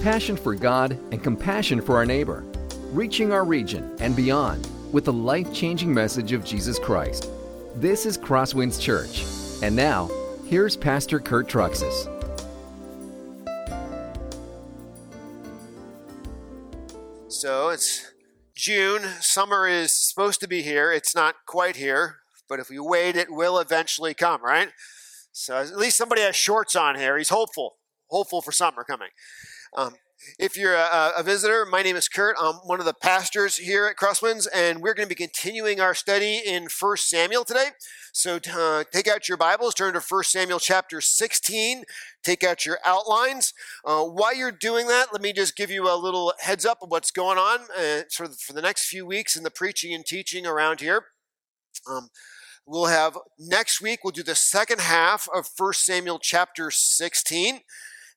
passion for God and compassion for our neighbor, reaching our region and beyond with the life changing message of Jesus Christ. This is Crosswinds Church. And now, here's Pastor Kurt Truxas. So it's June. Summer is supposed to be here. It's not quite here, but if we wait, it will eventually come, right? So at least somebody has shorts on here. He's hopeful, hopeful for summer coming. Um, if you're a, a, visitor, my name is Kurt. I'm one of the pastors here at Crosswinds, and we're going to be continuing our study in 1 Samuel today. So uh, take out your Bibles, turn to 1 Samuel chapter 16, take out your outlines. Uh, while you're doing that, let me just give you a little heads up of what's going on uh, sort of for the next few weeks in the preaching and teaching around here. Um, we'll have next week, we'll do the second half of 1 Samuel chapter 16.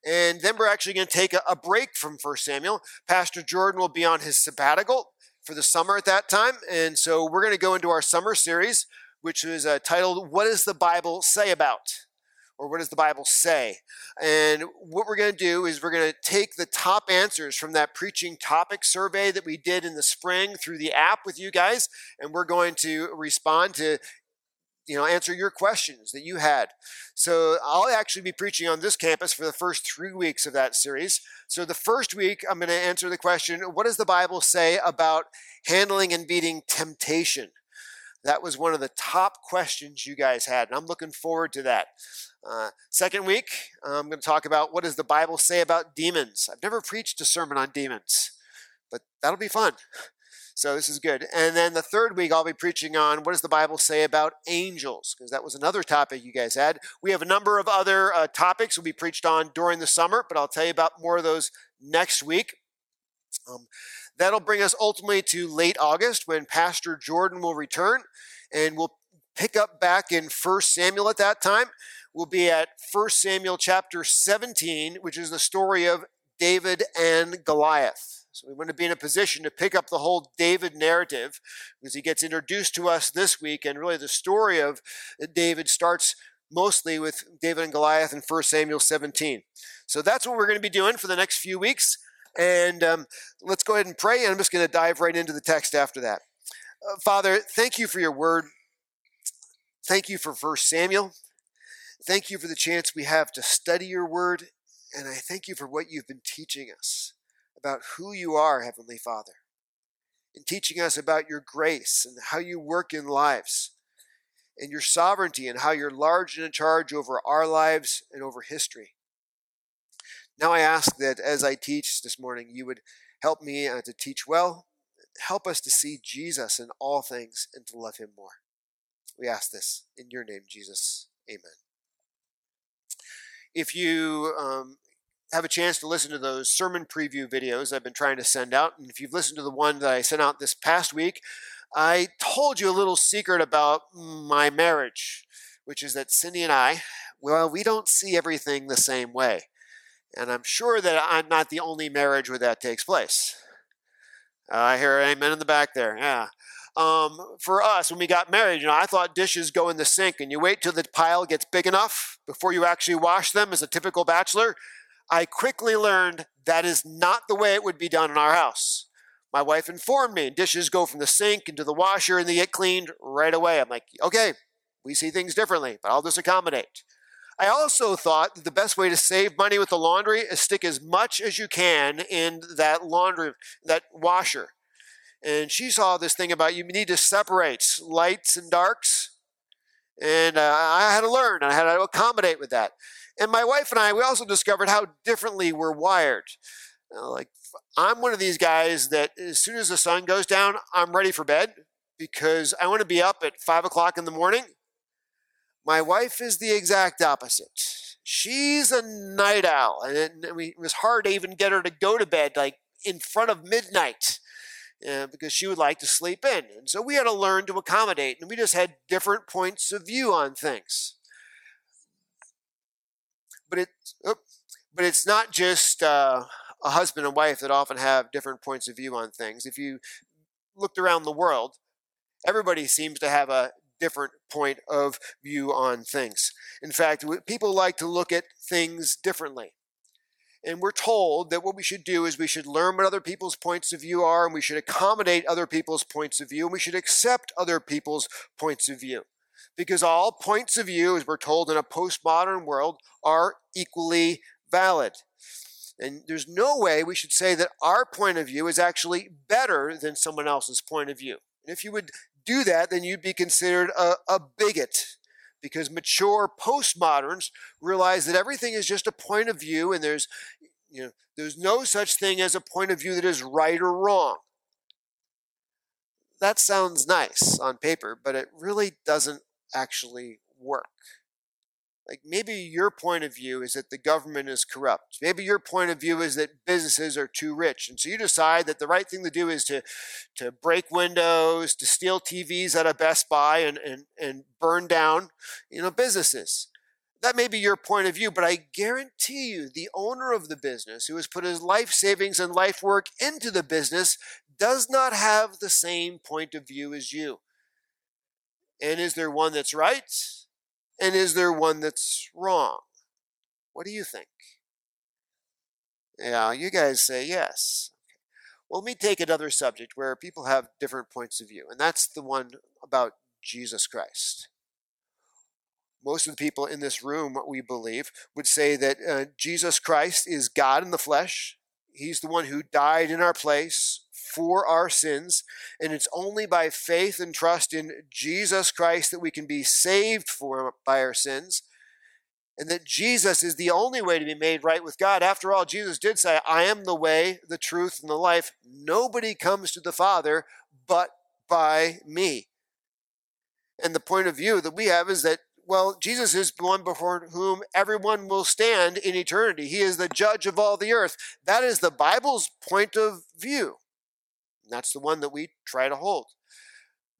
And then we're actually going to take a, a break from 1 Samuel. Pastor Jordan will be on his sabbatical for the summer at that time. And so we're going to go into our summer series, which is uh, titled, What Does the Bible Say About? Or what does the Bible say? And what we're going to do is we're going to take the top answers from that preaching topic survey that we did in the spring through the app with you guys, and we're going to respond to you know, answer your questions that you had. So I'll actually be preaching on this campus for the first three weeks of that series. So the first week, I'm going to answer the question, what does the Bible say about handling and beating temptation? That was one of the top questions you guys had, and I'm looking forward to that. Uh, second week, I'm going to talk about what does the Bible say about demons. I've never preached a sermon on demons, but that'll be fun. So this is good. And then the third week, I'll be preaching on what does the Bible say about angels, because that was another topic you guys had. We have a number of other uh, topics will be preached on during the summer, but I'll tell you about more of those next week. Um, that'll bring us ultimately to late August when Pastor Jordan will return, and we'll pick up back in 1 Samuel at that time. We'll be at 1 Samuel chapter 17, which is the story of David and Goliath. So we want to be in a position to pick up the whole David narrative because he gets introduced to us this week. And really, the story of David starts mostly with David and Goliath in 1 Samuel 17. So that's what we're going to be doing for the next few weeks. And um, let's go ahead and pray. And I'm just going to dive right into the text after that. Uh, Father, thank you for your word. Thank you for 1 Samuel. Thank you for the chance we have to study your word. And I thank you for what you've been teaching us about who you are, Heavenly Father, and teaching us about your grace and how you work in lives, and your sovereignty and how you're large and in charge over our lives and over history. Now I ask that as I teach this morning, you would help me uh, to teach well, help us to see Jesus in all things and to love him more. We ask this in your name, Jesus. Amen. If you um, have a chance to listen to those sermon preview videos I've been trying to send out, and if you've listened to the one that I sent out this past week, I told you a little secret about my marriage, which is that Cindy and I, well, we don't see everything the same way. And I'm sure that I'm not the only marriage where that takes place. Uh, I hear amen in the back there. Yeah. Um, for us, when we got married, you know, I thought dishes go in the sink and you wait till the pile gets big enough before you actually wash them as a typical bachelor. I quickly learned that is not the way it would be done in our house. My wife informed me dishes go from the sink into the washer and they get cleaned right away. I'm like, okay, we see things differently, but I'll just accommodate. I also thought that the best way to save money with the laundry is stick as much as you can in that laundry, that washer. And she saw this thing about you need to separate lights and darks. And uh, I had to learn, I had to accommodate with that. And my wife and I, we also discovered how differently we're wired. Uh, like, I'm one of these guys that as soon as the sun goes down, I'm ready for bed because I want to be up at five o'clock in the morning. My wife is the exact opposite. She's a night owl, and it, it was hard to even get her to go to bed like in front of midnight. Because she would like to sleep in. And so we had to learn to accommodate, and we just had different points of view on things but it's but it's not just uh, a husband and wife that often have different points of view on things. If you looked around the world, everybody seems to have a different point of view on things. In fact, people like to look at things differently. And we're told that what we should do is we should learn what other people's points of view are, and we should accommodate other people's points of view, and we should accept other people's points of view. Because all points of view, as we're told in a postmodern world, are equally valid. And there's no way we should say that our point of view is actually better than someone else's point of view. And if you would do that, then you'd be considered a, a bigot because mature postmoderns realize that everything is just a point of view and there's you know there's no such thing as a point of view that is right or wrong that sounds nice on paper but it really doesn't actually work like maybe your point of view is that the government is corrupt. Maybe your point of view is that businesses are too rich. And so you decide that the right thing to do is to, to break windows, to steal TVs at a Best Buy and, and, and burn down, you know, businesses. That may be your point of view, but I guarantee you the owner of the business who has put his life savings and life work into the business does not have the same point of view as you. And is there one that's right? And is there one that's wrong? What do you think? Yeah, you guys say yes. Well, let me take another subject where people have different points of view, and that's the one about Jesus Christ. Most of the people in this room, we believe, would say that uh, Jesus Christ is God in the flesh. He's the one who died in our place, for our sins, and it's only by faith and trust in Jesus Christ that we can be saved for by our sins, and that Jesus is the only way to be made right with God. After all, Jesus did say, I am the way, the truth, and the life. Nobody comes to the Father but by me. And the point of view that we have is that well, Jesus is the one before whom everyone will stand in eternity. He is the judge of all the earth. That is the Bible's point of view. That's the one that we try to hold.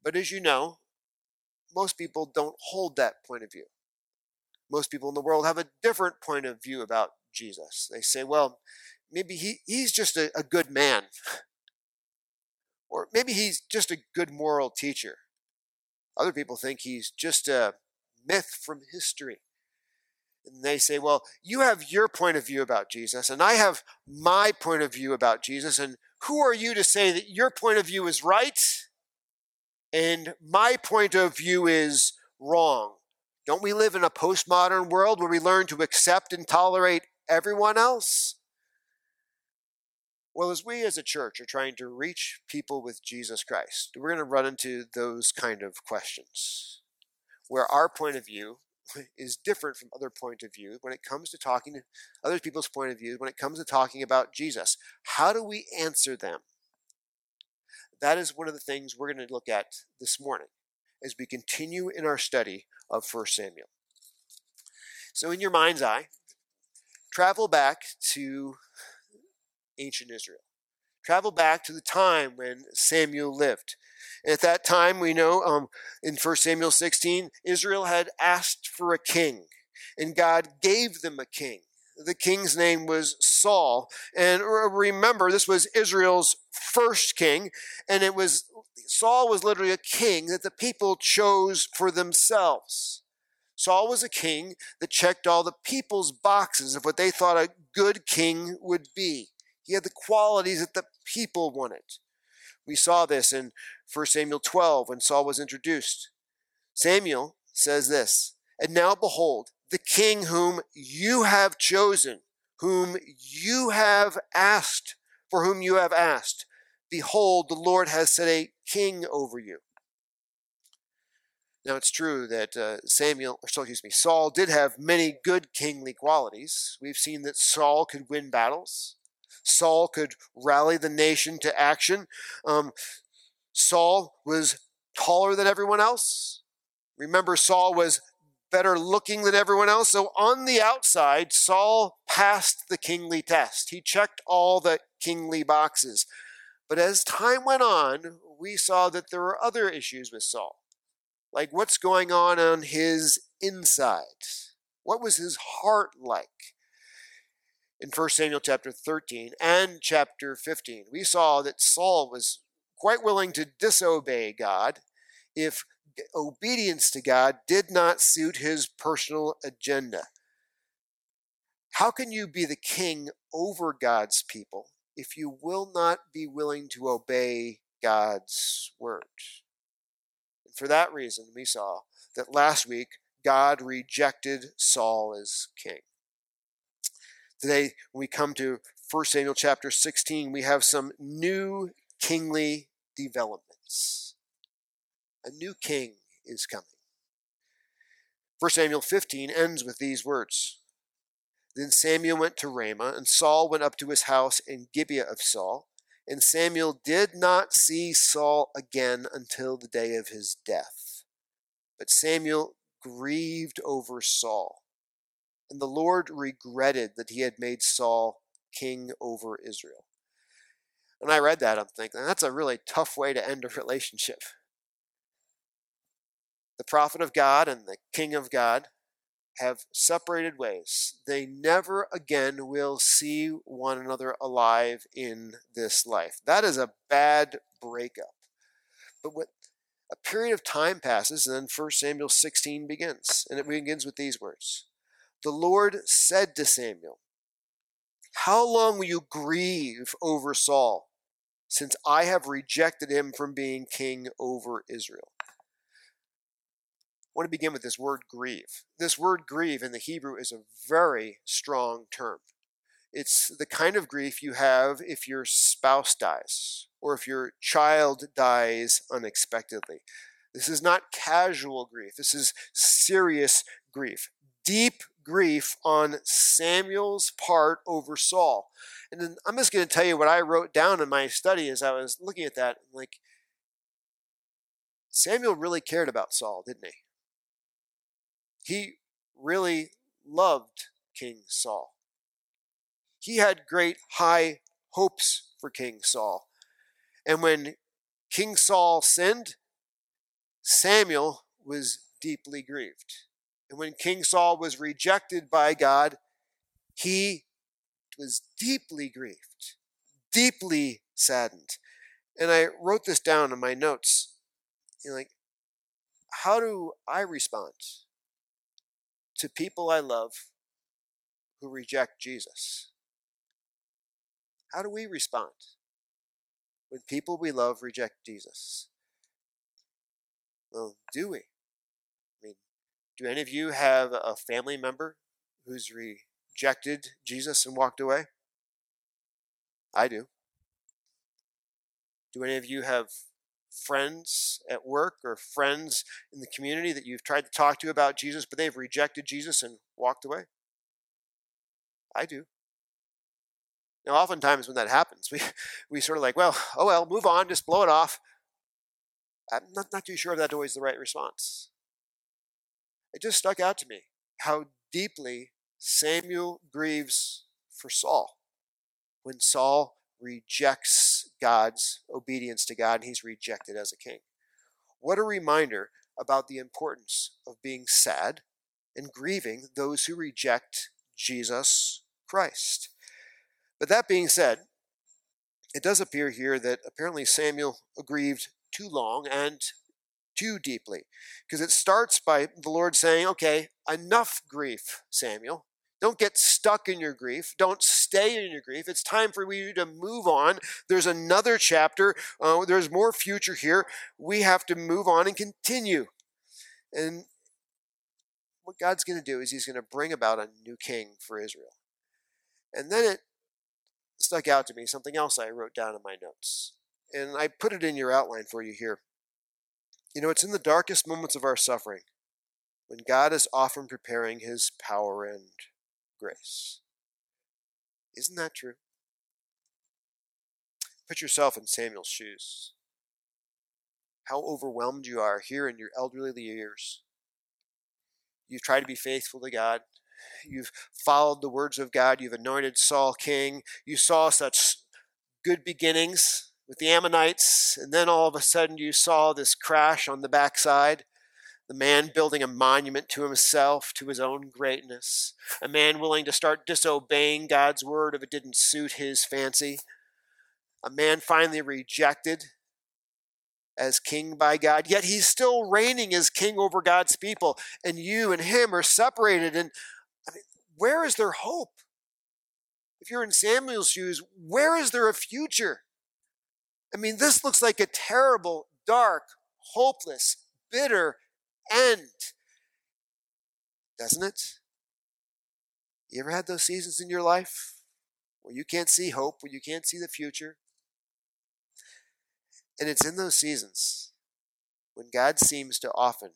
But as you know, most people don't hold that point of view. Most people in the world have a different point of view about Jesus. They say, well, maybe he, he's just a, a good man. Or maybe he's just a good moral teacher. Other people think he's just a myth from history. And they say, well, you have your point of view about Jesus, and I have my point of view about Jesus, and who are you to say that your point of view is right and my point of view is wrong? Don't we live in a postmodern world where we learn to accept and tolerate everyone else? Well, as we as a church are trying to reach people with Jesus Christ, we're going to run into those kind of questions where our point of view is different from other point of view when it comes to talking to other people's point of view when it comes to talking about Jesus. How do we answer them? That is one of the things we're going to look at this morning as we continue in our study of 1 Samuel. So, in your mind's eye, travel back to ancient Israel. Travel back to the time when Samuel lived. At that time, we know um, in 1 Samuel 16, Israel had asked for a king, and God gave them a king. The king's name was Saul. And remember, this was Israel's first king, and it was Saul was literally a king that the people chose for themselves. Saul was a king that checked all the people's boxes of what they thought a good king would be. He had the qualities that the people wanted. We saw this in 1 Samuel 12 when Saul was introduced. Samuel says this, And now behold, the king whom you have chosen, whom you have asked, for whom you have asked. Behold, the Lord has set a king over you. Now it's true that uh, Samuel, or excuse me, Saul did have many good kingly qualities. We've seen that Saul could win battles. Saul could rally the nation to action. Um, Saul was taller than everyone else. Remember, Saul was better looking than everyone else. So on the outside, Saul passed the kingly test. He checked all the kingly boxes. But as time went on, we saw that there were other issues with Saul. Like what's going on on his inside? What was his heart like? In 1 Samuel chapter 13 and chapter 15, we saw that Saul was quite willing to disobey God if obedience to God did not suit his personal agenda. How can you be the king over God's people if you will not be willing to obey God's word? And for that reason, we saw that last week God rejected Saul as king. Today, when we come to 1 Samuel chapter 16, we have some new kingly developments. A new king is coming. 1 Samuel 15 ends with these words Then Samuel went to Ramah, and Saul went up to his house in Gibeah of Saul. And Samuel did not see Saul again until the day of his death. But Samuel grieved over Saul. And the Lord regretted that he had made Saul king over Israel. When I read that, I'm thinking, that's a really tough way to end a relationship. The prophet of God and the king of God have separated ways. They never again will see one another alive in this life. That is a bad breakup. But what a period of time passes, and then 1 Samuel 16 begins. And it begins with these words The Lord said to Samuel, How long will you grieve over Saul, since I have rejected him from being king over Israel? I want to begin with this word grieve. This word grieve in the Hebrew is a very strong term. It's the kind of grief you have if your spouse dies or if your child dies unexpectedly. This is not casual grief. This is serious grief. Deep grief on Samuel's part over Saul. And then I'm just going to tell you what I wrote down in my study as I was looking at that. Like, Samuel really cared about Saul, didn't he? He really loved King Saul he had great high hopes for King Saul. And when King Saul sinned, Samuel was deeply grieved. And when King Saul was rejected by God, he was deeply grieved, deeply saddened. And I wrote this down in my notes. You know, like, how do I respond to people I love who reject Jesus? How do we respond when people we love reject Jesus? Well, do we? Do any of you have a family member who's rejected Jesus and walked away? I do. Do any of you have friends at work or friends in the community that you've tried to talk to about Jesus, but they've rejected Jesus and walked away? I do. Now, oftentimes when that happens, we, we sort of like, well, oh well, move on, just blow it off. I'm not, not too sure if that's always the right response. It just stuck out to me how deeply Samuel grieves for Saul when Saul rejects God's obedience to God and he's rejected as a king. What a reminder about the importance of being sad and grieving those who reject Jesus Christ. But that being said, it does appear here that apparently Samuel grieved too long and too deeply. Because it starts by the Lord saying, okay, enough grief, Samuel. Don't get stuck in your grief. Don't stay in your grief. It's time for you to move on. There's another chapter. Uh, there's more future here. We have to move on and continue. And what God's going to do is He's going to bring about a new king for Israel. And then it stuck out to me, something else I wrote down in my notes. And I put it in your outline for you here. You know, it's in the darkest moments of our suffering when God is often preparing his power and grace. Isn't that true? Put yourself in Samuel's shoes. How overwhelmed you are here in your elderly years. You've tried to be faithful to God. You've followed the words of God. You've anointed Saul king. You saw such good beginnings with the Ammonites, and then all of a sudden you saw this crash on the backside. The man building a monument to himself, to his own greatness. A man willing to start disobeying God's word if it didn't suit his fancy. A man finally rejected as king by God, yet he's still reigning as king over God's people. And you and him are separated. And I mean, where is their hope? if you're in Samuel's shoes, where is there a future? I mean, this looks like a terrible, dark, hopeless, bitter end. Doesn't it? You ever had those seasons in your life where you can't see hope, where you can't see the future? And it's in those seasons when God seems to often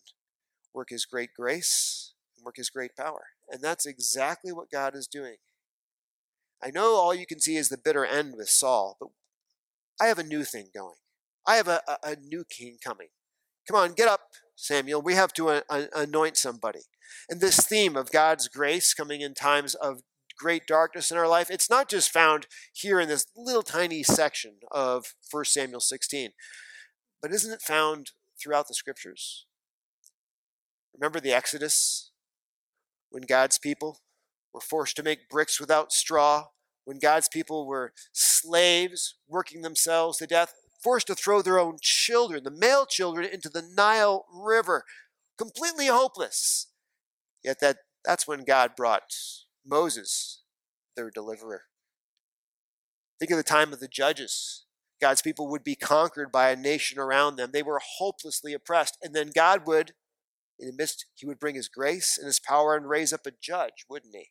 work his great grace and work his great power. And that's exactly what God is doing. I know all you can see is the bitter end with Saul, but I have a new thing going. I have a, a, a new king coming. Come on, get up, Samuel. We have to a, uh, anoint somebody. And this theme of God's grace coming in times of great darkness in our life, it's not just found here in this little tiny section of 1 Samuel 16, but isn't it found throughout the scriptures? Remember the Exodus when God's people were forced to make bricks without straw, when God's people were slaves working themselves to death, forced to throw their own children, the male children, into the Nile River, completely hopeless. Yet that, that's when God brought Moses, their deliverer. Think of the time of the judges. God's people would be conquered by a nation around them. They were hopelessly oppressed. And then God would, in the midst, He would bring His grace and His power and raise up a judge, wouldn't He?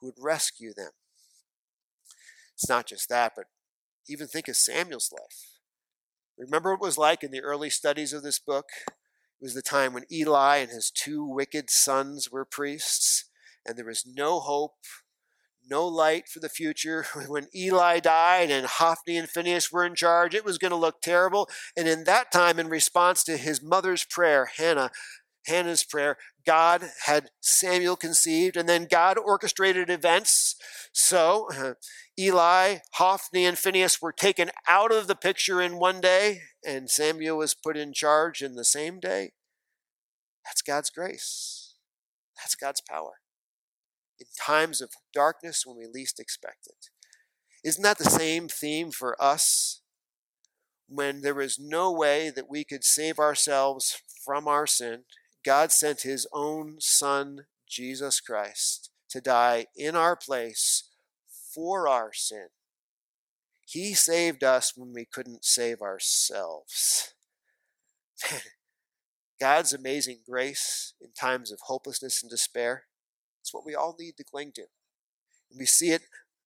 Who would rescue them. It's not just that, but even think of Samuel's life. Remember what it was like in the early studies of this book? It was the time when Eli and his two wicked sons were priests, and there was no hope, no light for the future. When Eli died and Hophni and Phinehas were in charge, it was going to look terrible. And in that time, in response to his mother's prayer, Hannah, Hannah's prayer, God had Samuel conceived, and then God orchestrated events. So Eli, Hophni, and Phinehas were taken out of the picture in one day, and Samuel was put in charge in the same day. That's God's grace. That's God's power. In times of darkness when we least expect it. Isn't that the same theme for us? When there is no way that we could save ourselves from our sin, God sent his own Son, Jesus Christ, to die in our place for our sin. He saved us when we couldn't save ourselves. God's amazing grace in times of hopelessness and despair, it's what we all need to cling to. And we see it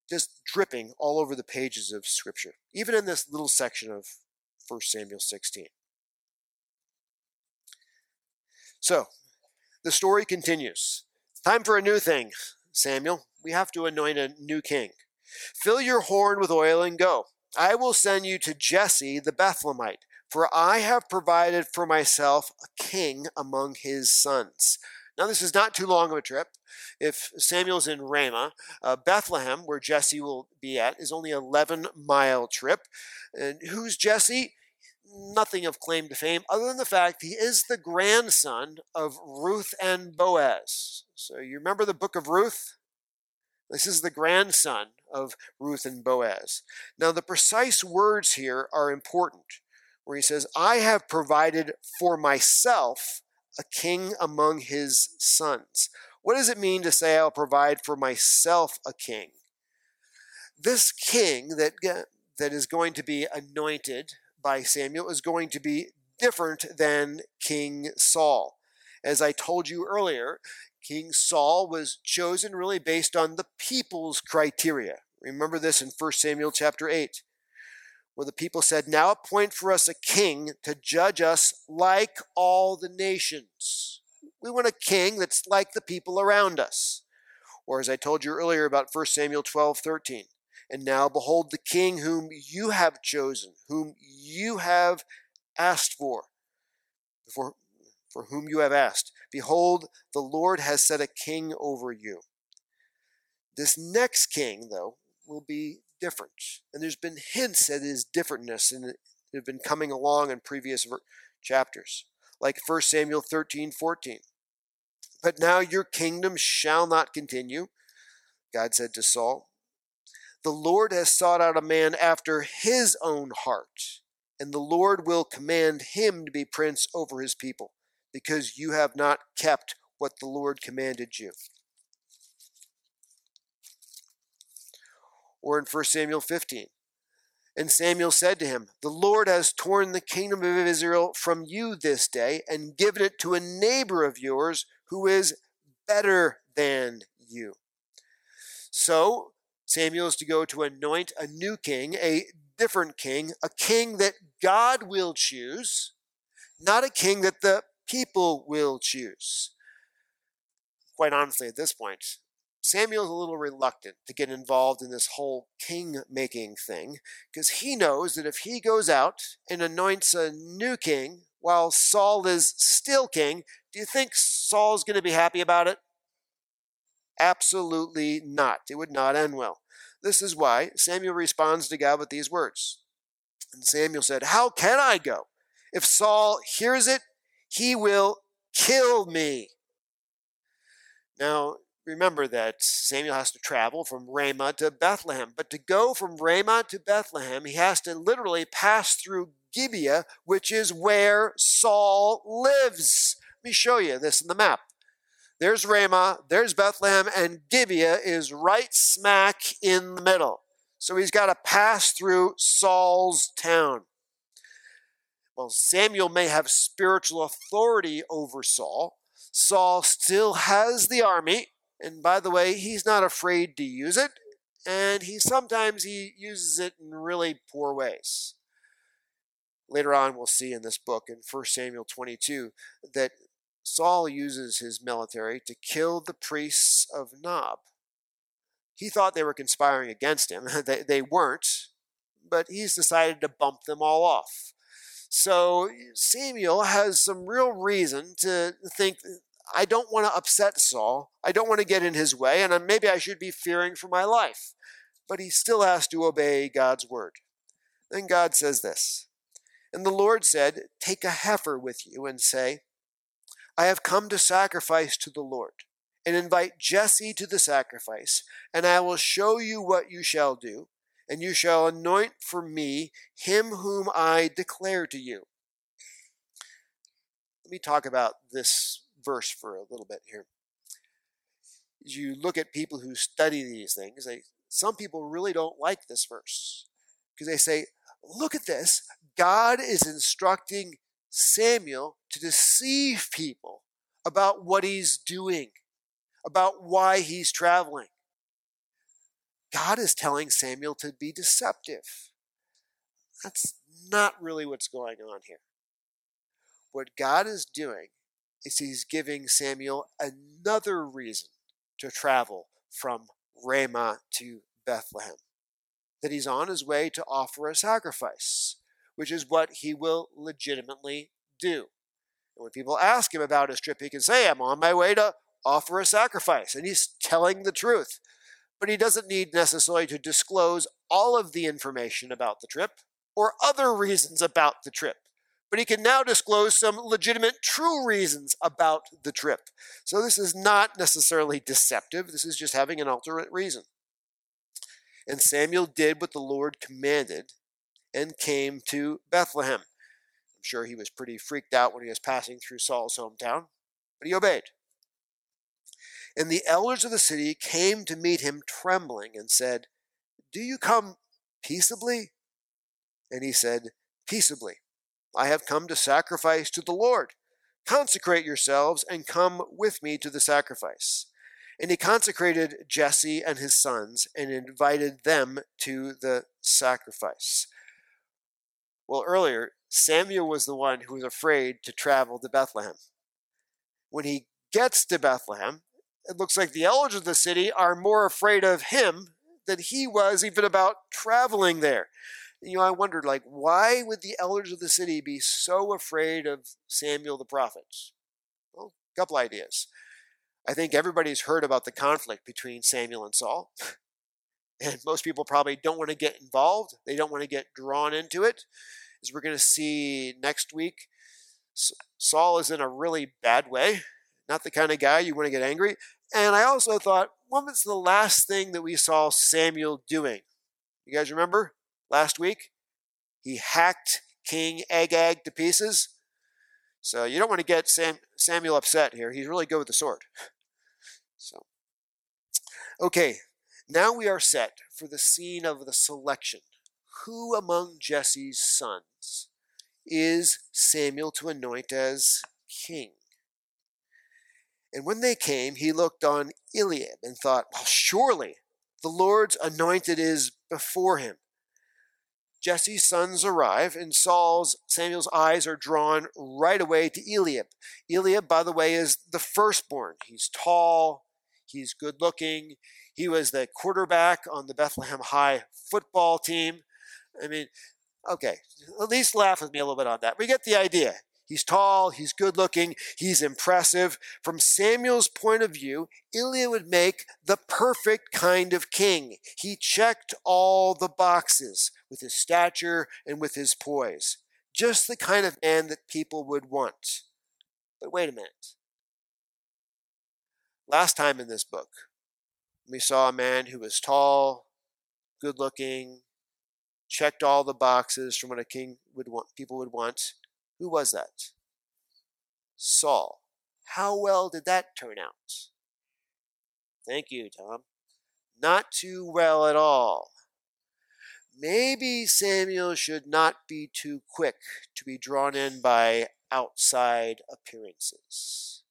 just dripping all over the pages of Scripture, even in this little section of 1 Samuel 16. So, the story continues. Time for a new thing, Samuel. We have to anoint a new king. Fill your horn with oil and go. I will send you to Jesse the Bethlehemite, for I have provided for myself a king among his sons. Now, this is not too long of a trip. If Samuel's in Ramah, uh, Bethlehem, where Jesse will be at, is only 11 mile trip. And who's Jesse? Nothing of claim to fame other than the fact he is the grandson of Ruth and Boaz. So you remember the book of Ruth? This is the grandson of Ruth and Boaz. Now, the precise words here are important, where he says, I have provided for myself a king among his sons. What does it mean to say, I'll provide for myself a king? This king that, uh, that is going to be anointed by Samuel is going to be different than King Saul. As I told you earlier, King Saul was chosen really based on the people's criteria. Remember this in 1 Samuel chapter 8, where the people said, Now appoint for us a king to judge us like all the nations. We want a king that's like the people around us. Or as I told you earlier about 1 Samuel 12, 13, and now behold the king whom you have chosen, whom you have asked for, for, for whom you have asked. Behold, the Lord has set a king over you. This next king, though, will be different. And there's been hints at his differentness and have been coming along in previous chapters, like 1 Samuel 13, 14. But now your kingdom shall not continue, God said to Saul. The Lord has sought out a man after his own heart, and the Lord will command him to be prince over his people, because you have not kept what the Lord commanded you. Or in 1 Samuel 15. And Samuel said to him, The Lord has torn the kingdom of Israel from you this day and given it to a neighbor of yours who is better than you. So Samuel is to go to anoint a new king, a different king, a king that God will choose, not a king that the people will choose. Quite honestly, at this point, Samuel's a little reluctant to get involved in this whole king making thing because he knows that if he goes out and anoints a new king while Saul is still king, do you think Saul's going to be happy about it? Absolutely not. It would not end well. This is why Samuel responds to God with these words. And Samuel said, How can I go? If Saul hears it, he will kill me. Now, remember that Samuel has to travel from Ramah to Bethlehem. But to go from Ramah to Bethlehem, he has to literally pass through Gibeah, which is where Saul lives. Let me show you this in the map. There's Ramah, there's Bethlehem, and Gibeah is right smack in the middle. So he's got to pass through Saul's town. Well, Samuel may have spiritual authority over Saul. Saul still has the army, and by the way, he's not afraid to use it, and he sometimes he uses it in really poor ways. Later on, we'll see in this book in 1 Samuel 22 that Saul uses his military to kill the priests of Nob. He thought they were conspiring against him. they, they weren't, but he's decided to bump them all off. So Samuel has some real reason to think I don't want to upset Saul. I don't want to get in his way, and uh, maybe I should be fearing for my life. But he still has to obey God's word. Then God says this And the Lord said, Take a heifer with you and say, I have come to sacrifice to the Lord, and invite Jesse to the sacrifice, and I will show you what you shall do, and you shall anoint for me him whom I declare to you. Let me talk about this verse for a little bit here. You look at people who study these things, they, some people really don't like this verse because they say, look at this. God is instructing Samuel to deceive people about what he's doing, about why he's traveling. God is telling Samuel to be deceptive. That's not really what's going on here. What God is doing is he's giving Samuel another reason to travel from Ramah to Bethlehem. That he's on his way to offer a sacrifice which is what he will legitimately do. And when people ask him about his trip, he can say, I'm on my way to offer a sacrifice. And he's telling the truth. But he doesn't need necessarily to disclose all of the information about the trip or other reasons about the trip. But he can now disclose some legitimate, true reasons about the trip. So this is not necessarily deceptive. This is just having an alternate reason. And Samuel did what the Lord commanded and came to Bethlehem. I'm sure he was pretty freaked out when he was passing through Saul's hometown, but he obeyed. And the elders of the city came to meet him trembling and said, Do you come peaceably? And he said, Peaceably. I have come to sacrifice to the Lord. Consecrate yourselves and come with me to the sacrifice. And he consecrated Jesse and his sons and invited them to the sacrifice. Well, earlier, Samuel was the one who was afraid to travel to Bethlehem. When he gets to Bethlehem, it looks like the elders of the city are more afraid of him than he was even about traveling there. You know, I wondered, like, why would the elders of the city be so afraid of Samuel the prophet? Well, a couple ideas. I think everybody's heard about the conflict between Samuel and Saul. And most people probably don't want to get involved. They don't want to get drawn into it as we're going to see next week, Saul is in a really bad way. Not the kind of guy you want to get angry. And I also thought, when was the last thing that we saw Samuel doing? You guys remember last week? He hacked King Agag to pieces. So you don't want to get Sam, Samuel upset here. He's really good with the sword. So, okay, Now we are set for the scene of the selection. Who among Jesse's sons is Samuel to anoint as king? And when they came, he looked on Eliab and thought, Well, surely the Lord's anointed is before him. Jesse's sons arrive, and Saul's Samuel's eyes are drawn right away to Eliab. Eliab, by the way, is the firstborn. He's tall, he's good looking. He was the quarterback on the Bethlehem High football team. I mean, okay, at least laugh with me a little bit on that. We get the idea. He's tall, he's good looking, he's impressive. From Samuel's point of view, Eliab would make the perfect kind of king. He checked all the boxes with his stature and with his poise. Just the kind of man that people would want. But wait a minute. Last time in this book, we saw a man who was tall, good looking, checked all the boxes from what a king would want people would want who was that? Saul. How well did that turn out? Thank you, Tom. Not too well at all. Maybe Samuel should not be too quick to be drawn in by outside appearances.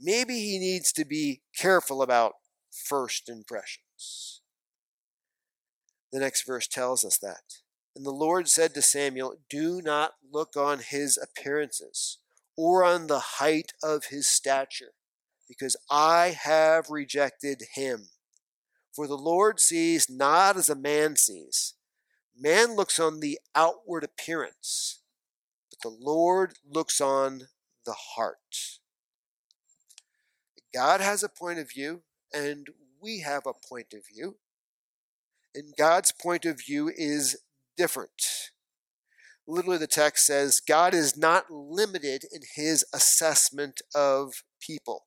Maybe he needs to be careful about first impressions. The next verse tells us that. And the Lord said to Samuel, Do not look on his appearances or on the height of his stature, because I have rejected him. For the Lord sees not as a man sees. Man looks on the outward appearance, but the Lord looks on the heart. God has a point of view, and we have a point of view. And God's point of view is different. Literally, the text says God is not limited in his assessment of people.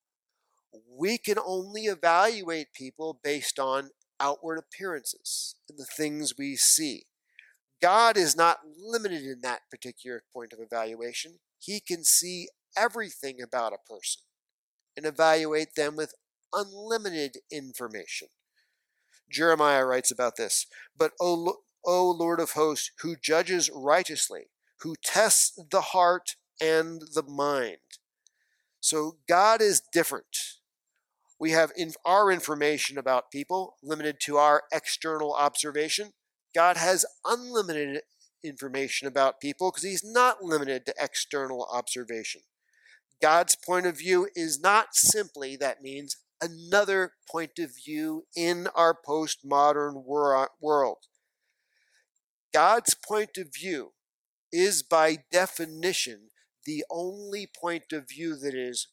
We can only evaluate people based on outward appearances and the things we see. God is not limited in that particular point of evaluation. He can see everything about a person and evaluate them with unlimited information. Jeremiah writes about this. But, O, O Lord of hosts, who judges righteously, who tests the heart and the mind. So God is different. We have in our information about people limited to our external observation. God has unlimited information about people because he's not limited to external observation. God's point of view is not simply, that means, another point of view in our postmodern wor- world. God's point of view is by definition the only point of view that is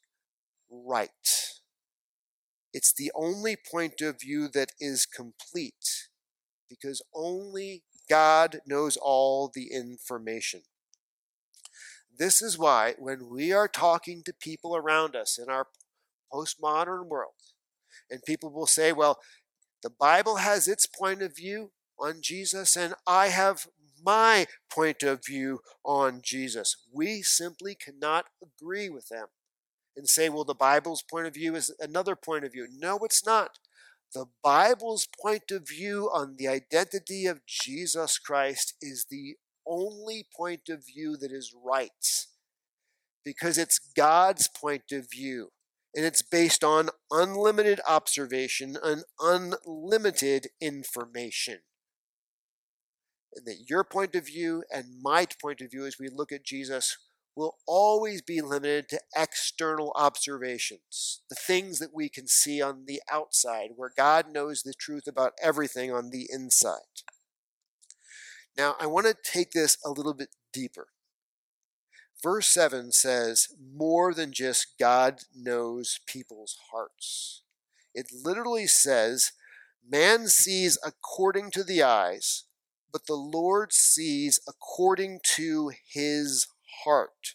right. It's the only point of view that is complete because only God knows all the information. This is why, when we are talking to people around us in our postmodern world, and people will say, well, the Bible has its point of view, on Jesus, and I have my point of view on Jesus. We simply cannot agree with them and say, well, the Bible's point of view is another point of view. No, it's not. The Bible's point of view on the identity of Jesus Christ is the only point of view that is right because it's God's point of view and it's based on unlimited observation and unlimited information and that your point of view and my point of view as we look at Jesus will always be limited to external observations, the things that we can see on the outside, where God knows the truth about everything on the inside. Now, I want to take this a little bit deeper. Verse 7 says, more than just God knows people's hearts. It literally says, man sees according to the eyes, but the Lord sees according to his heart.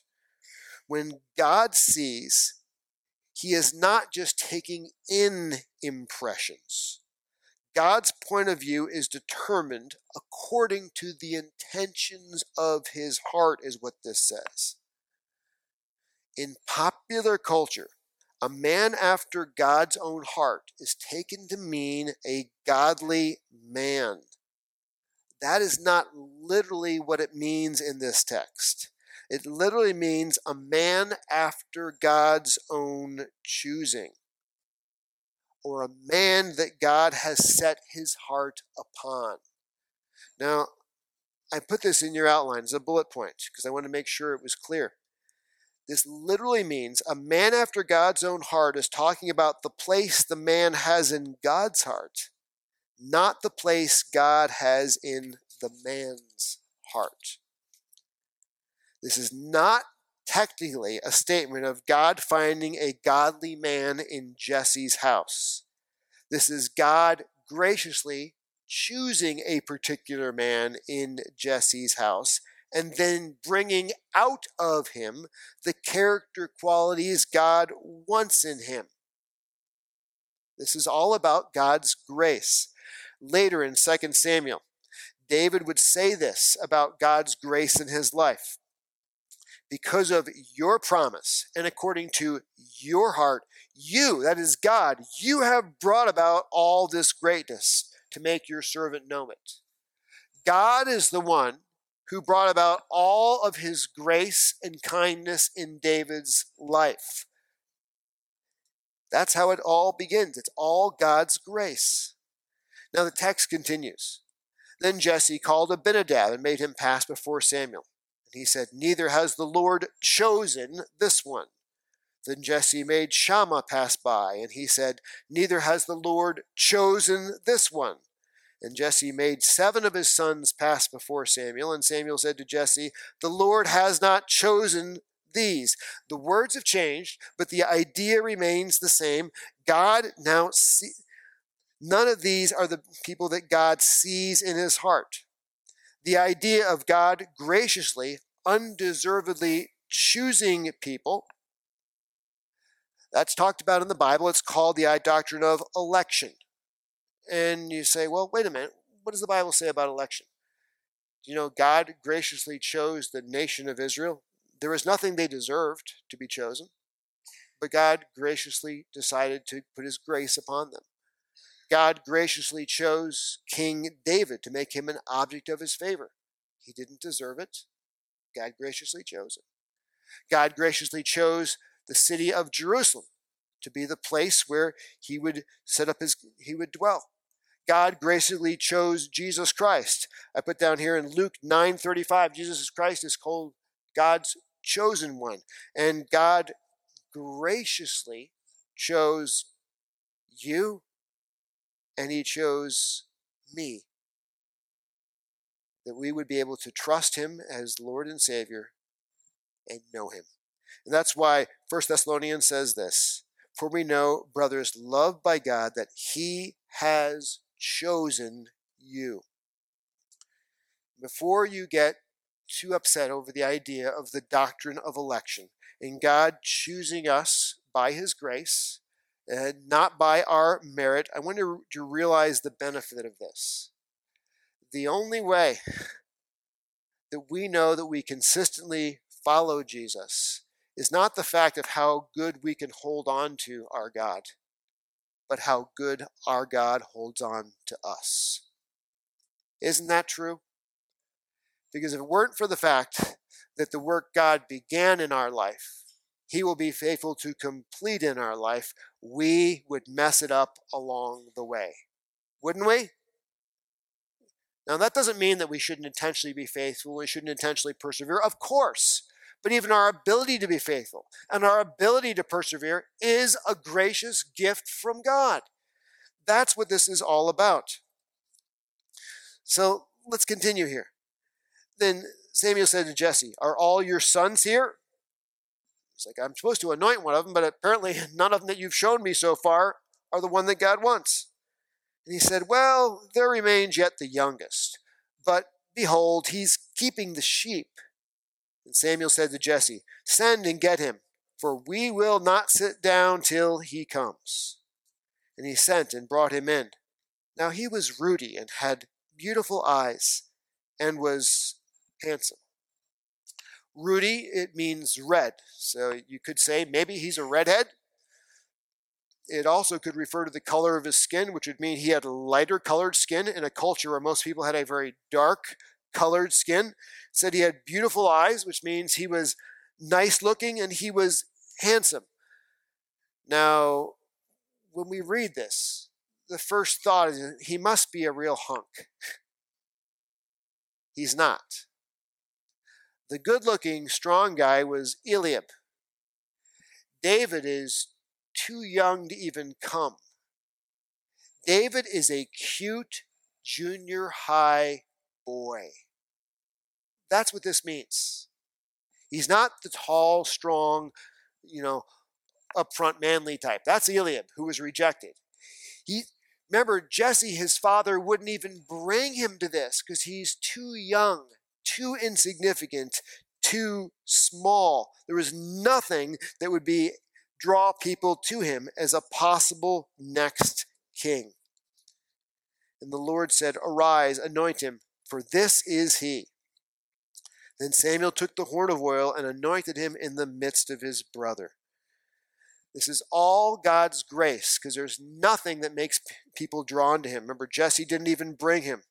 When God sees, he is not just taking in impressions. God's point of view is determined according to the intentions of his heart, is what this says. In popular culture, A man after God's own heart is taken to mean a godly man. That is not literally what it means in this text. It literally means a man after God's own choosing, or a man that God has set his heart upon. Now, I put this in your outline as a bullet point because I want to make sure it was clear. This literally means a man after God's own heart is talking about the place the man has in God's heart, not the place God has in the man's heart. This is not technically a statement of God finding a godly man in Jesse's house. This is God graciously choosing a particular man in Jesse's house and then bringing out of him the character qualities God wants in him. This is all about God's grace. Later in 2 Samuel, David would say this about God's grace in his life because of your promise and according to your heart, you, that is God, you have brought about all this greatness to make your servant know it. God is the one who brought about all of his grace and kindness in David's life. That's how it all begins. It's all God's grace. Now the text continues. Then Jesse called Abinadab and made him pass before Samuel. And he said, Neither has the Lord chosen this one. Then Jesse made Shammah pass by, and he said, Neither has the Lord chosen this one. And Jesse made seven of his sons pass before Samuel, and Samuel said to Jesse, The Lord has not chosen these. The words have changed, but the idea remains the same. God now see, none of these are the people that God sees in his heart the idea of God graciously, undeservedly choosing people. That's talked about in the Bible. It's called the doctrine of election. And you say, well, wait a minute. What does the Bible say about election? You know, God graciously chose the nation of Israel. There was nothing they deserved to be chosen, but God graciously decided to put his grace upon them. God graciously chose King David to make him an object of his favor. He didn't deserve it. God graciously chose him. God graciously chose the city of Jerusalem to be the place where he would set up his he would dwell. God graciously chose Jesus Christ. I put down here in Luke 9:35 Jesus Christ is called God's chosen one and God graciously chose you and he chose me. That we would be able to trust him as Lord and Savior and know him. And that's why 1 Thessalonians says this For we know, brothers, loved by God, that he has chosen you. Before you get too upset over the idea of the doctrine of election and God choosing us by his grace, uh, not by our merit. I want you to realize the benefit of this. The only way that we know that we consistently follow Jesus is not the fact of how good we can hold on to our God, but how good our God holds on to us. Isn't that true? Because if it weren't for the fact that the work God began in our life, He will be faithful to complete in our life, we would mess it up along the way. Wouldn't we? Now, that doesn't mean that we shouldn't intentionally be faithful, we shouldn't intentionally persevere. Of course. But even our ability to be faithful and our ability to persevere is a gracious gift from God. That's what this is all about. So let's continue here. Then Samuel said to Jesse, Are all your sons here? It's like, I'm supposed to anoint one of them, but apparently none of them that you've shown me so far are the one that God wants. And he said, Well, there remains yet the youngest. But behold, he's keeping the sheep. And Samuel said to Jesse, Send and get him, for we will not sit down till he comes. And he sent and brought him in. Now he was ruddy and had beautiful eyes and was handsome. Ruddy, it means red. So you could say maybe he's a redhead. It also could refer to the color of his skin, which would mean he had lighter colored skin in a culture where most people had a very dark colored skin. It said he had beautiful eyes, which means he was nice looking and he was handsome. Now, when we read this, the first thought is he must be a real hunk. He's not. The good looking, strong guy was Eliab. David is too young to even come. David is a cute junior high boy. That's what this means. He's not the tall, strong, you know, upfront manly type. That's Eliab, who was rejected. He remember Jesse, his father, wouldn't even bring him to this because he's too young, too insignificant, too small. There was nothing that would be draw people to him as a possible next king. And the Lord said, Arise, anoint him, for this is he. Then Samuel took the horn of oil and anointed him in the midst of his brother. This is all God's grace because there's nothing that makes people drawn to him. Remember, Jesse didn't even bring him.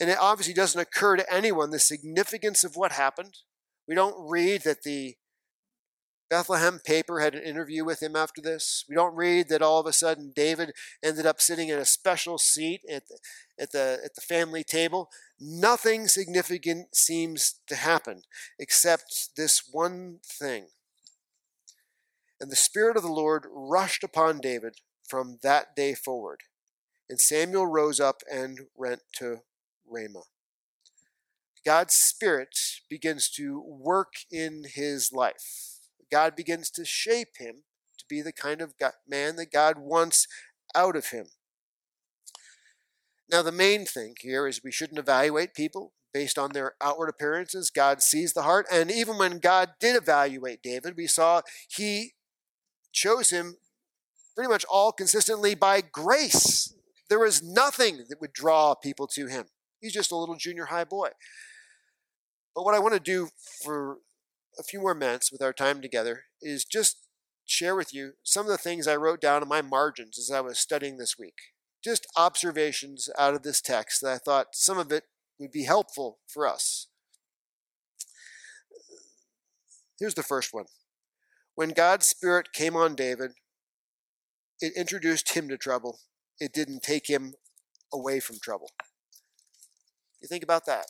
And it obviously doesn't occur to anyone the significance of what happened. We don't read that the Bethlehem paper had an interview with him after this. We don't read that all of a sudden David ended up sitting in a special seat at the, at the, at the family table. Nothing significant seems to happen except this one thing and the Spirit of the Lord rushed upon David from that day forward. And Samuel rose up and went to Ramah. God's Spirit begins to work in his life. God begins to shape him to be the kind of man that God wants out of him. Now, the main thing here is we shouldn't evaluate people based on their outward appearances. God sees the heart. And even when God did evaluate David, we saw he chose him pretty much all consistently by grace. There was nothing that would draw people to him. He's just a little junior high boy. But what I want to do for a few more minutes with our time together is just share with you some of the things I wrote down in my margins as I was studying this week. Just observations out of this text that I thought some of it would be helpful for us. Here's the first one when God's Spirit came on David, it introduced him to trouble. It didn't take him away from trouble. You think about that.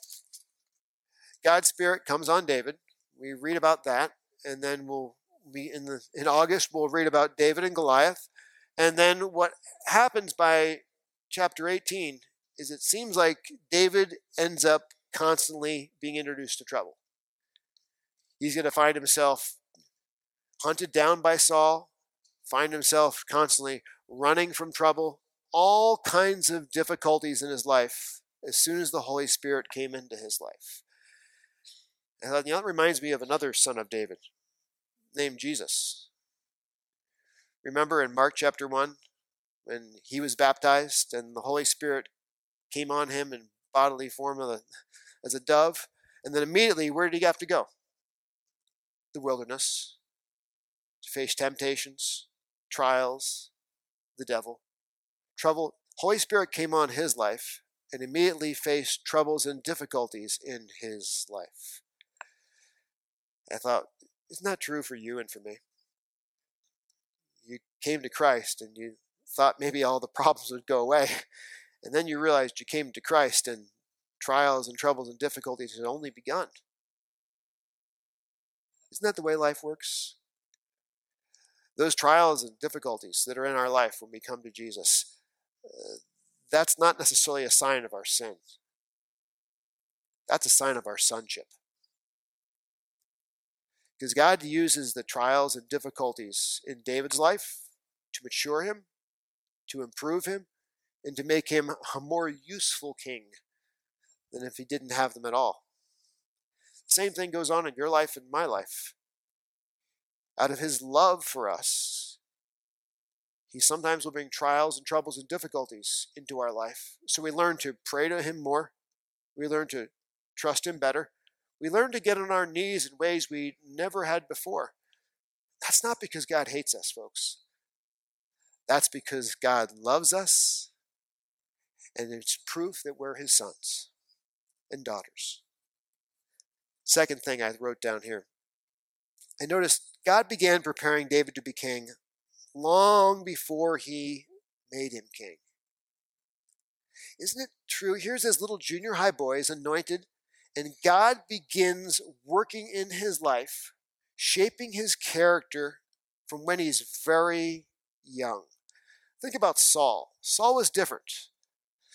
God's Spirit comes on David. We read about that, and then we'll be in the in August we'll read about David and Goliath. And then what happens by chapter 18 is it seems like David ends up constantly being introduced to trouble. He's going to find himself hunted down by Saul, find himself constantly running from trouble, all kinds of difficulties in his life as soon as the Holy Spirit came into his life. And that reminds me of another son of David named Jesus. Remember in Mark chapter 1 when he was baptized and the Holy Spirit came on him in bodily form a, as a dove? And then immediately, where did he have to go? The wilderness to face temptations, trials, the devil. Trouble, Holy Spirit came on his life and immediately faced troubles and difficulties in his life. I thought, isn't that true for you and for me? You came to Christ and you thought maybe all the problems would go away. And then you realized you came to Christ and trials and troubles and difficulties had only begun. Isn't that the way life works? those trials and difficulties that are in our life when we come to Jesus, uh, that's not necessarily a sign of our sin. That's a sign of our sonship. Because God uses the trials and difficulties in David's life to mature him, to improve him, and to make him a more useful king than if he didn't have them at all. The same thing goes on in your life and my life out of his love for us, he sometimes will bring trials and troubles and difficulties into our life. So we learn to pray to him more. We learn to trust him better. We learn to get on our knees in ways we never had before. That's not because God hates us, folks. That's because God loves us, and it's proof that we're his sons and daughters. Second thing I wrote down here I noticed God began preparing David to be king long before he made him king. Isn't it true? Here's this little junior high boy is anointed, and God begins working in his life, shaping his character from when he's very young. Think about Saul. Saul was different.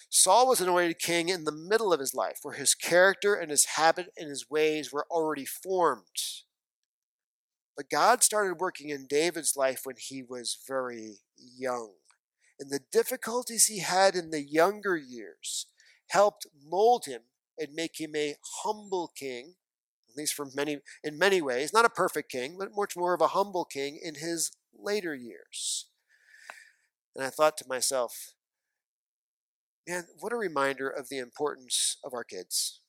Saul was anointed king in the middle of his life, where his character and his habit and his ways were already formed. But God started working in David's life when he was very young. And the difficulties he had in the younger years helped mold him and make him a humble king, at least for many in many ways, not a perfect king, but much more of a humble king in his later years. And I thought to myself, man, what a reminder of the importance of our kids.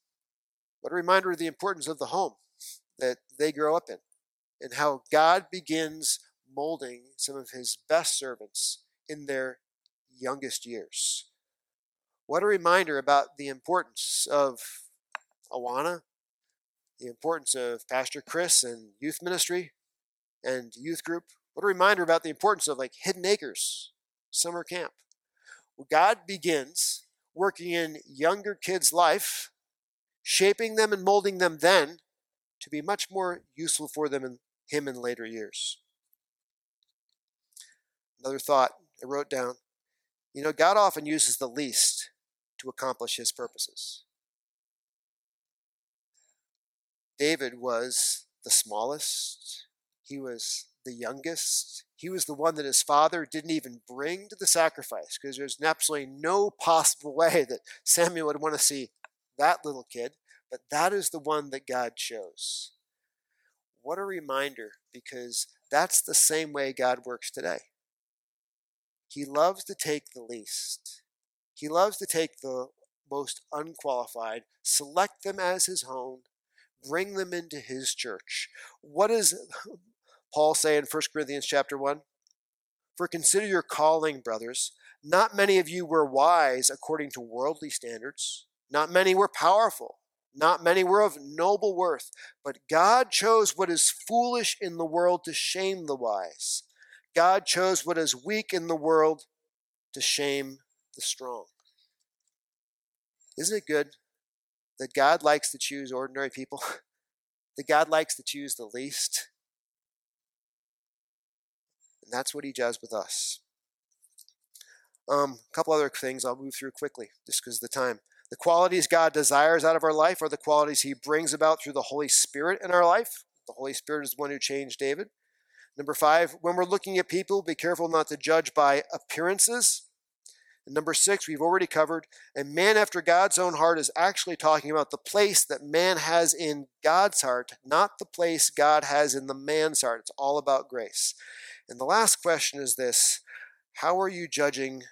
What a reminder of the importance of the home that they grow up in and how God begins molding some of his best servants in their youngest years. What a reminder about the importance of Awana, the importance of Pastor Chris and youth ministry and youth group. What a reminder about the importance of like Hidden Acres, summer camp. God begins working in younger kids' life, shaping them and molding them then to be much more useful for them in him in later years. Another thought I wrote down. You know, God often uses the least to accomplish his purposes. David was the smallest, he was the youngest, he was the one that his father didn't even bring to the sacrifice because there's absolutely no possible way that Samuel would want to see that little kid, but that is the one that God chose. What a reminder because that's the same way God works today. He loves to take the least. He loves to take the most unqualified, select them as his own, bring them into his church. What does Paul say in 1 Corinthians chapter 1? For consider your calling, brothers. Not many of you were wise according to worldly standards. Not many were powerful. Not many were of noble worth. But God chose what is foolish in the world to shame the wise. God chose what is weak in the world to shame the strong. Isn't it good that God likes to choose ordinary people? that God likes to choose the least? And that's what he does with us. Um, a couple other things I'll move through quickly just because of the time. The qualities God desires out of our life are the qualities he brings about through the Holy Spirit in our life. The Holy Spirit is the one who changed David. Number five, when we're looking at people, be careful not to judge by appearances. And number six, we've already covered. A man after God's own heart is actually talking about the place that man has in God's heart, not the place God has in the man's heart. It's all about grace. And the last question is this How are you judging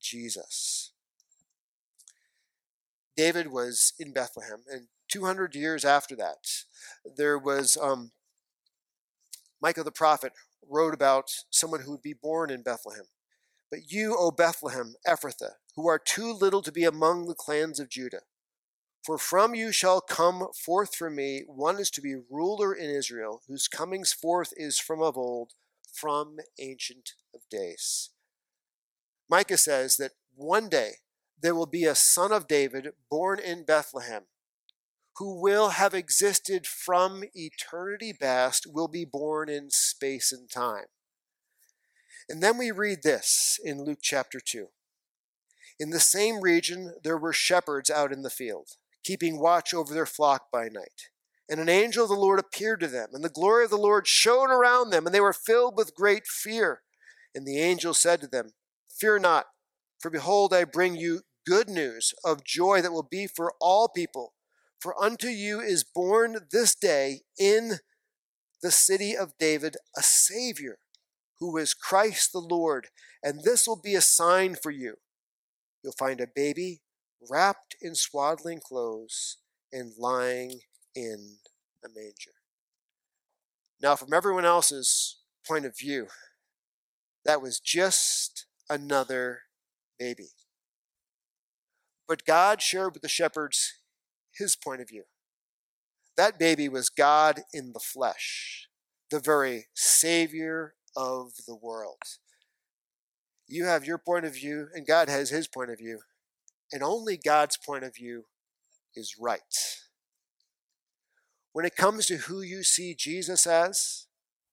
Jesus? David was in Bethlehem, and 200 years after that, there was um, Micah the prophet wrote about someone who would be born in Bethlehem. But you, O Bethlehem, Ephrathah, who are too little to be among the clans of Judah, for from you shall come forth for me one is to be ruler in Israel, whose comings forth is from of old, from ancient of days. Micah says that one day there will be a son of David born in Bethlehem who will have existed from eternity past, will be born in space and time. And then we read this in Luke chapter 2. In the same region, there were shepherds out in the field, keeping watch over their flock by night. And an angel of the Lord appeared to them, and the glory of the Lord shone around them, and they were filled with great fear. And the angel said to them, Fear not, for behold, I bring you good news of joy that will be for all people. For unto you is born this day in the city of David a Savior, who is Christ the Lord. And this will be a sign for you. You'll find a baby wrapped in swaddling clothes and lying in a manger. Now, from everyone else's point of view, That was just another baby. But God shared with the shepherds his point of view. That baby was God in the flesh, the very Savior of the world. You have your point of view, and God has his point of view. And only God's point of view is right. When it comes to who you see Jesus as,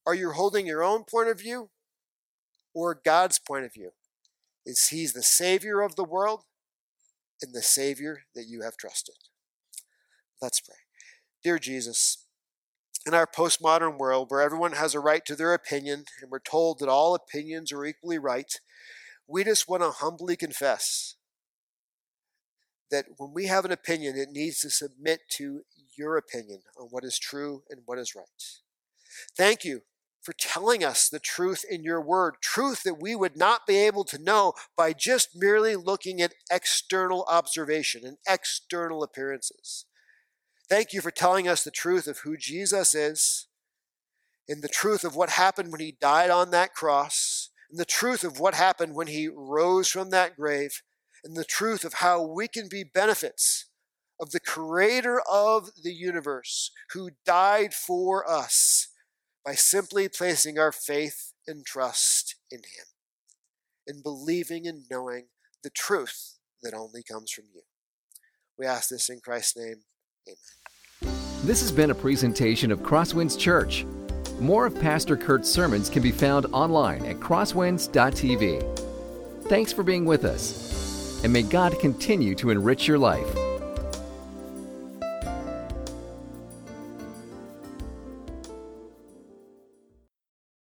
are you holding your own point of view or God's point of view? Is He's the Savior of the world and the Savior that you have trusted? Let's pray. Dear Jesus, in our postmodern world where everyone has a right to their opinion and we're told that all opinions are equally right, we just want to humbly confess that when we have an opinion, it needs to submit to your opinion on what is true and what is right. Thank you for telling us the truth in your word, truth that we would not be able to know by just merely looking at external observation and external appearances. Thank you for telling us the truth of who Jesus is and the truth of what happened when he died on that cross and the truth of what happened when he rose from that grave and the truth of how we can be benefits of the creator of the universe who died for us by simply placing our faith and trust in him and believing and knowing the truth that only comes from you. We ask this in Christ's name. Amen. This has been a presentation of Crosswinds Church. More of Pastor Kurt's sermons can be found online at crosswinds.tv. Thanks for being with us and may God continue to enrich your life.